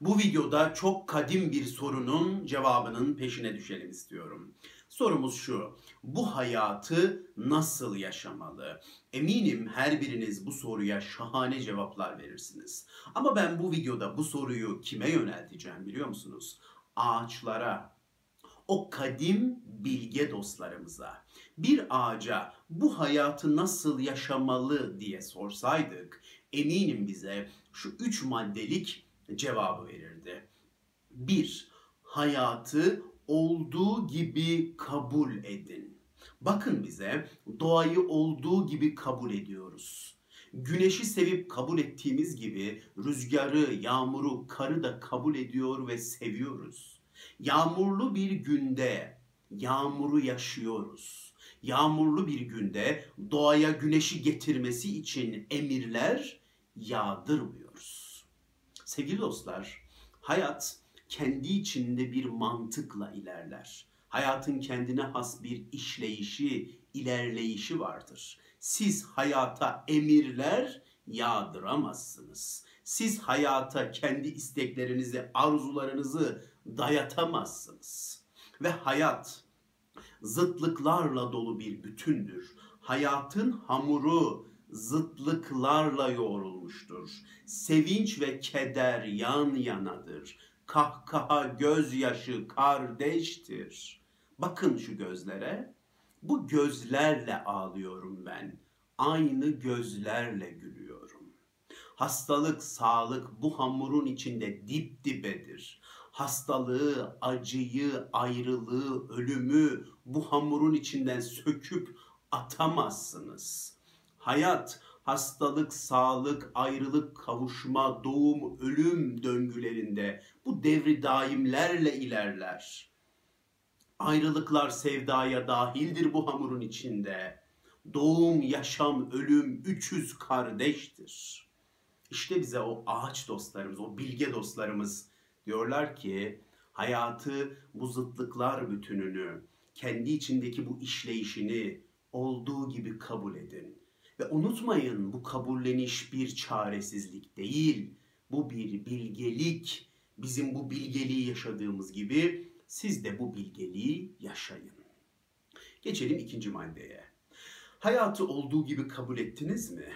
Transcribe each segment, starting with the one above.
Bu videoda çok kadim bir sorunun cevabının peşine düşelim istiyorum. Sorumuz şu. Bu hayatı nasıl yaşamalı? Eminim her biriniz bu soruya şahane cevaplar verirsiniz. Ama ben bu videoda bu soruyu kime yönelteceğim biliyor musunuz? Ağaçlara, o kadim bilge dostlarımıza. Bir ağaca bu hayatı nasıl yaşamalı diye sorsaydık eminim bize şu üç maddelik cevabı verirdi. Bir, hayatı olduğu gibi kabul edin. Bakın bize doğayı olduğu gibi kabul ediyoruz. Güneşi sevip kabul ettiğimiz gibi rüzgarı, yağmuru, karı da kabul ediyor ve seviyoruz. Yağmurlu bir günde yağmuru yaşıyoruz. Yağmurlu bir günde doğaya güneşi getirmesi için emirler yağdırmıyoruz. Sevgili dostlar, hayat kendi içinde bir mantıkla ilerler. Hayatın kendine has bir işleyişi, ilerleyişi vardır. Siz hayata emirler yağdıramazsınız. Siz hayata kendi isteklerinizi, arzularınızı dayatamazsınız. Ve hayat zıtlıklarla dolu bir bütündür. Hayatın hamuru zıtlıklarla yoğrulmuştur. Sevinç ve keder yan yanadır. Kahkaha, gözyaşı kardeştir. Bakın şu gözlere. Bu gözlerle ağlıyorum ben. Aynı gözlerle gülüyorum. Hastalık, sağlık bu hamurun içinde dip dibedir. Hastalığı, acıyı, ayrılığı, ölümü bu hamurun içinden söküp atamazsınız. Hayat, hastalık, sağlık, ayrılık, kavuşma, doğum, ölüm döngülerinde bu devri daimlerle ilerler. Ayrılıklar sevdaya dahildir bu hamurun içinde. Doğum, yaşam, ölüm üçüz kardeştir. İşte bize o ağaç dostlarımız, o bilge dostlarımız diyorlar ki hayatı bu zıtlıklar bütününü, kendi içindeki bu işleyişini olduğu gibi kabul edin. Ve unutmayın bu kabulleniş bir çaresizlik değil. Bu bir bilgelik. Bizim bu bilgeliği yaşadığımız gibi siz de bu bilgeliği yaşayın. Geçelim ikinci maddeye. Hayatı olduğu gibi kabul ettiniz mi?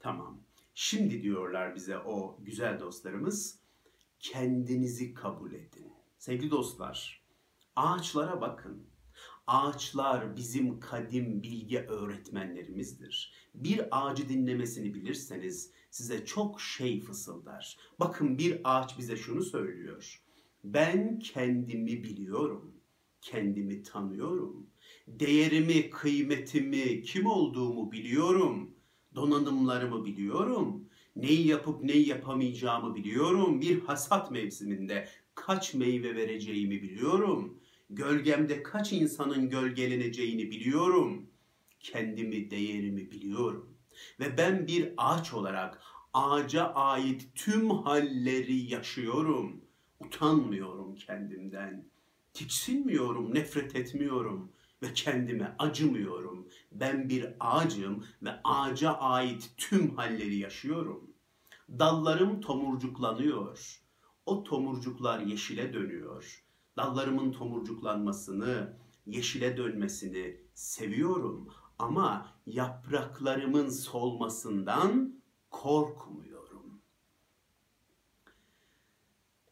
Tamam. Şimdi diyorlar bize o güzel dostlarımız, kendinizi kabul edin. Sevgili dostlar, ağaçlara bakın. Ağaçlar bizim kadim bilge öğretmenlerimizdir. Bir ağacı dinlemesini bilirseniz size çok şey fısıldar. Bakın bir ağaç bize şunu söylüyor. Ben kendimi biliyorum. Kendimi tanıyorum. Değerimi, kıymetimi, kim olduğumu biliyorum. Donanımlarımı biliyorum. Neyi yapıp neyi yapamayacağımı biliyorum. Bir hasat mevsiminde kaç meyve vereceğimi biliyorum. Gölgemde kaç insanın gölgeleneceğini biliyorum. Kendimi, değerimi biliyorum. Ve ben bir ağaç olarak ağaca ait tüm halleri yaşıyorum. Utanmıyorum kendimden. Tiksinmiyorum, nefret etmiyorum ve kendime acımıyorum. Ben bir ağacım ve ağaca ait tüm halleri yaşıyorum. Dallarım tomurcuklanıyor. O tomurcuklar yeşile dönüyor. Dallarımın tomurcuklanmasını, yeşile dönmesini seviyorum ama yapraklarımın solmasından korkmuyorum.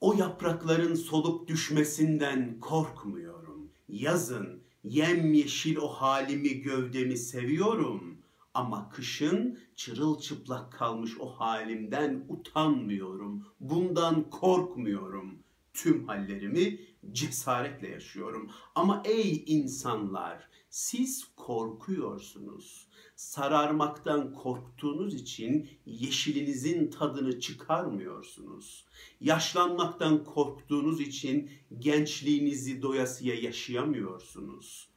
O yaprakların solup düşmesinden korkmuyorum. Yazın yemyeşil o halimi gövdemi seviyorum ama kışın çırılçıplak kalmış o halimden utanmıyorum. Bundan korkmuyorum. Tüm hallerimi cesaretle yaşıyorum. Ama ey insanlar, siz korkuyorsunuz. Sararmaktan korktuğunuz için yeşilinizin tadını çıkarmıyorsunuz. Yaşlanmaktan korktuğunuz için gençliğinizi doyasıya yaşayamıyorsunuz.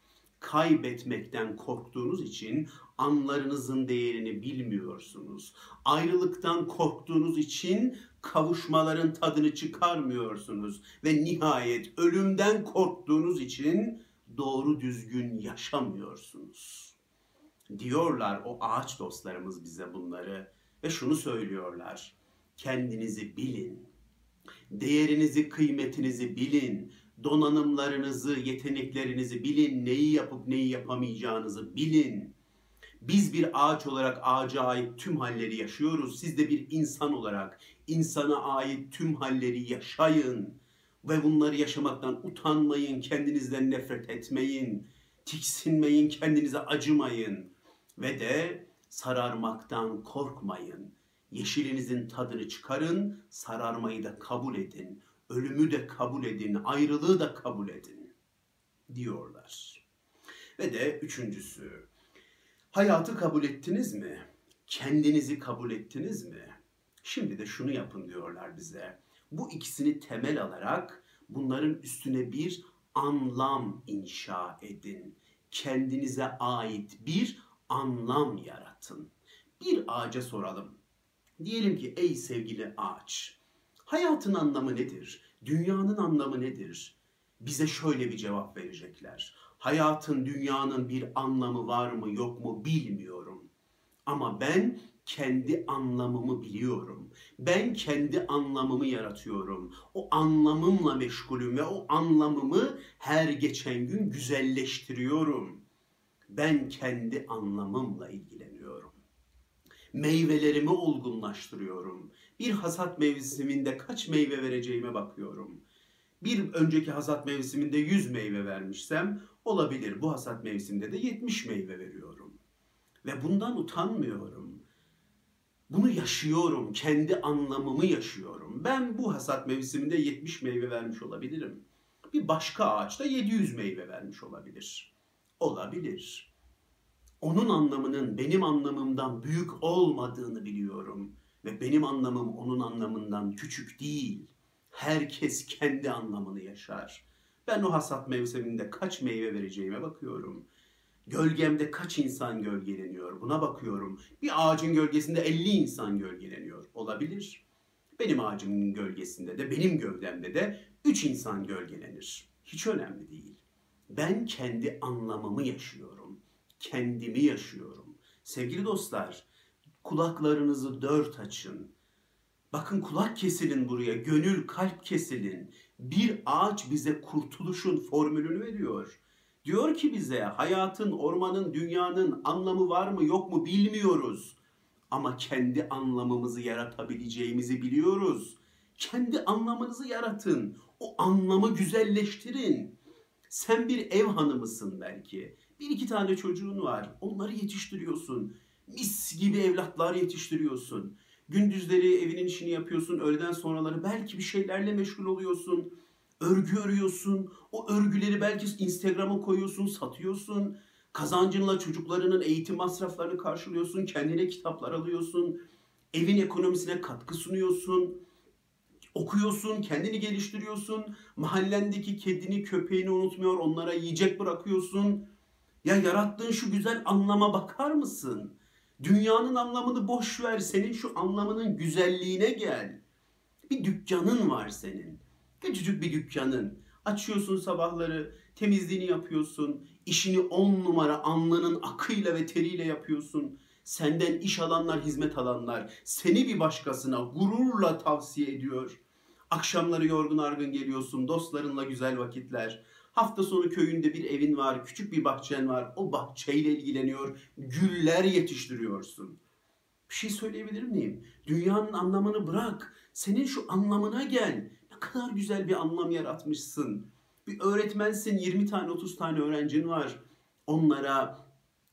Kaybetmekten korktuğunuz için anlarınızın değerini bilmiyorsunuz. Ayrılıktan korktuğunuz için kavuşmaların tadını çıkarmıyorsunuz ve nihayet ölümden korktuğunuz için doğru düzgün yaşamıyorsunuz. Diyorlar o ağaç dostlarımız bize bunları ve şunu söylüyorlar. Kendinizi bilin. Değerinizi, kıymetinizi bilin. Donanımlarınızı, yeteneklerinizi bilin. Neyi yapıp neyi yapamayacağınızı bilin. Biz bir ağaç olarak ağaca ait tüm halleri yaşıyoruz. Siz de bir insan olarak insana ait tüm halleri yaşayın. Ve bunları yaşamaktan utanmayın, kendinizden nefret etmeyin, tiksinmeyin, kendinize acımayın. Ve de sararmaktan korkmayın. Yeşilinizin tadını çıkarın, sararmayı da kabul edin. Ölümü de kabul edin, ayrılığı da kabul edin diyorlar. Ve de üçüncüsü, hayatı kabul ettiniz mi? Kendinizi kabul ettiniz mi? Şimdi de şunu yapın diyorlar bize. Bu ikisini temel alarak bunların üstüne bir anlam inşa edin. Kendinize ait bir anlam yaratın. Bir ağaca soralım. Diyelim ki ey sevgili ağaç, hayatın anlamı nedir? Dünyanın anlamı nedir? Bize şöyle bir cevap verecekler. Hayatın, dünyanın bir anlamı var mı yok mu bilmiyorum. Ama ben kendi anlamımı biliyorum. Ben kendi anlamımı yaratıyorum. O anlamımla meşgulüm ve o anlamımı her geçen gün güzelleştiriyorum. Ben kendi anlamımla ilgileniyorum. Meyvelerimi olgunlaştırıyorum. Bir hasat mevsiminde kaç meyve vereceğime bakıyorum. Bir önceki hasat mevsiminde 100 meyve vermişsem olabilir. Bu hasat mevsiminde de 70 meyve veriyorum. Ve bundan utanmıyorum bunu yaşıyorum, kendi anlamımı yaşıyorum. Ben bu hasat mevsiminde 70 meyve vermiş olabilirim. Bir başka ağaçta 700 meyve vermiş olabilir. Olabilir. Onun anlamının benim anlamımdan büyük olmadığını biliyorum ve benim anlamım onun anlamından küçük değil. Herkes kendi anlamını yaşar. Ben o hasat mevsiminde kaç meyve vereceğime bakıyorum. Gölgemde kaç insan gölgeleniyor? Buna bakıyorum. Bir ağacın gölgesinde 50 insan gölgeleniyor. Olabilir. Benim ağacımın gölgesinde de, benim gövdemde de 3 insan gölgelenir. Hiç önemli değil. Ben kendi anlamımı yaşıyorum. Kendimi yaşıyorum. Sevgili dostlar, kulaklarınızı dört açın. Bakın kulak kesilin buraya, gönül kalp kesilin. Bir ağaç bize kurtuluşun formülünü veriyor. Diyor ki bize hayatın, ormanın, dünyanın anlamı var mı yok mu bilmiyoruz. Ama kendi anlamımızı yaratabileceğimizi biliyoruz. Kendi anlamınızı yaratın. O anlamı güzelleştirin. Sen bir ev hanımısın belki. Bir iki tane çocuğun var. Onları yetiştiriyorsun. Mis gibi evlatlar yetiştiriyorsun. Gündüzleri evinin işini yapıyorsun. Öğleden sonraları belki bir şeylerle meşgul oluyorsun örgü örüyorsun. O örgüleri belki Instagram'a koyuyorsun, satıyorsun. Kazancınla çocuklarının eğitim masraflarını karşılıyorsun. Kendine kitaplar alıyorsun. Evin ekonomisine katkı sunuyorsun. Okuyorsun, kendini geliştiriyorsun. Mahallendeki kedini, köpeğini unutmuyor, onlara yiyecek bırakıyorsun. Ya yarattığın şu güzel anlama bakar mısın? Dünyanın anlamını boş ver, senin şu anlamının güzelliğine gel. Bir dükkanın var senin. Küçücük bir dükkanın. Açıyorsun sabahları, temizliğini yapıyorsun. işini on numara alnının akıyla ve teriyle yapıyorsun. Senden iş alanlar, hizmet alanlar seni bir başkasına gururla tavsiye ediyor. Akşamları yorgun argın geliyorsun, dostlarınla güzel vakitler. Hafta sonu köyünde bir evin var, küçük bir bahçen var. O bahçeyle ilgileniyor, güller yetiştiriyorsun. Bir şey söyleyebilir miyim? Dünyanın anlamını bırak. Senin şu anlamına gel kadar güzel bir anlam yaratmışsın. Bir öğretmensin 20 tane 30 tane öğrencin var. Onlara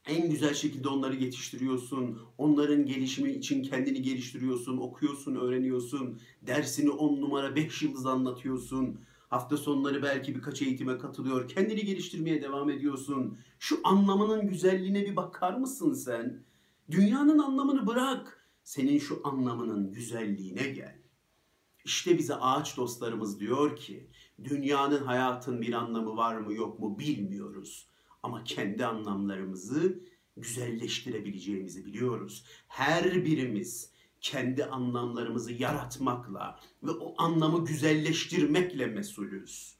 en güzel şekilde onları yetiştiriyorsun. Onların gelişimi için kendini geliştiriyorsun, okuyorsun, öğreniyorsun. Dersini 10 numara 5 yıldız anlatıyorsun. Hafta sonları belki birkaç eğitime katılıyor. Kendini geliştirmeye devam ediyorsun. Şu anlamının güzelliğine bir bakar mısın sen? Dünyanın anlamını bırak. Senin şu anlamının güzelliğine gel. İşte bize ağaç dostlarımız diyor ki dünyanın hayatın bir anlamı var mı yok mu bilmiyoruz. Ama kendi anlamlarımızı güzelleştirebileceğimizi biliyoruz. Her birimiz kendi anlamlarımızı yaratmakla ve o anlamı güzelleştirmekle mesulüz.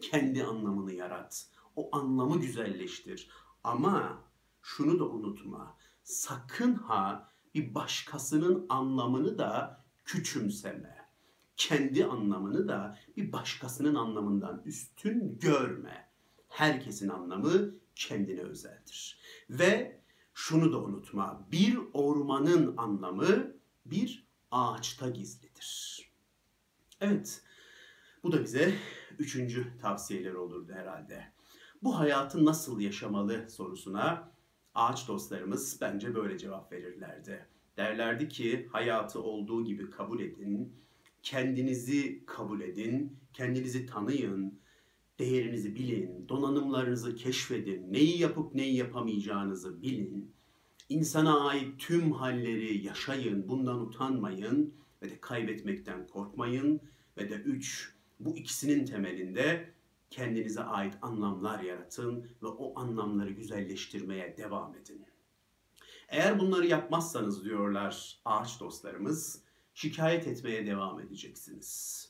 Kendi anlamını yarat. O anlamı güzelleştir. Ama şunu da unutma. Sakın ha bir başkasının anlamını da küçümseme Kendi anlamını da bir başkasının anlamından üstün görme. Herkesin anlamı kendine özeldir. Ve şunu da unutma. Bir ormanın anlamı bir ağaçta gizlidir. Evet. Bu da bize üçüncü tavsiyeler olurdu herhalde. Bu hayatı nasıl yaşamalı sorusuna ağaç dostlarımız bence böyle cevap verirlerdi. Derlerdi ki hayatı olduğu gibi kabul edin, kendinizi kabul edin, kendinizi tanıyın, değerinizi bilin, donanımlarınızı keşfedin, neyi yapıp neyi yapamayacağınızı bilin. İnsana ait tüm halleri yaşayın, bundan utanmayın ve de kaybetmekten korkmayın ve de üç, bu ikisinin temelinde kendinize ait anlamlar yaratın ve o anlamları güzelleştirmeye devam edin. Eğer bunları yapmazsanız diyorlar ağaç dostlarımız, şikayet etmeye devam edeceksiniz.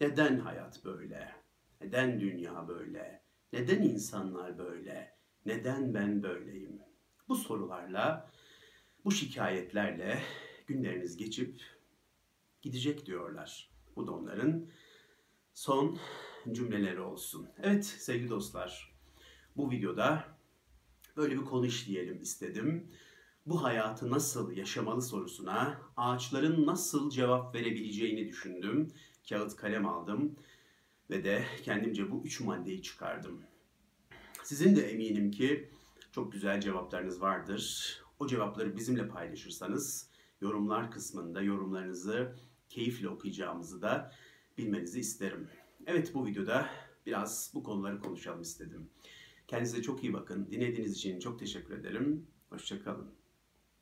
Neden hayat böyle? Neden dünya böyle? Neden insanlar böyle? Neden ben böyleyim? Bu sorularla, bu şikayetlerle günleriniz geçip gidecek diyorlar. Bu da onların son cümleleri olsun. Evet sevgili dostlar, bu videoda böyle bir konu işleyelim istedim. Bu hayatı nasıl yaşamalı sorusuna ağaçların nasıl cevap verebileceğini düşündüm. Kağıt kalem aldım ve de kendimce bu üç maddeyi çıkardım. Sizin de eminim ki çok güzel cevaplarınız vardır. O cevapları bizimle paylaşırsanız yorumlar kısmında yorumlarınızı keyifle okuyacağımızı da bilmenizi isterim. Evet bu videoda biraz bu konuları konuşalım istedim. Kendinize çok iyi bakın. Dinlediğiniz için çok teşekkür ederim. Hoşçakalın.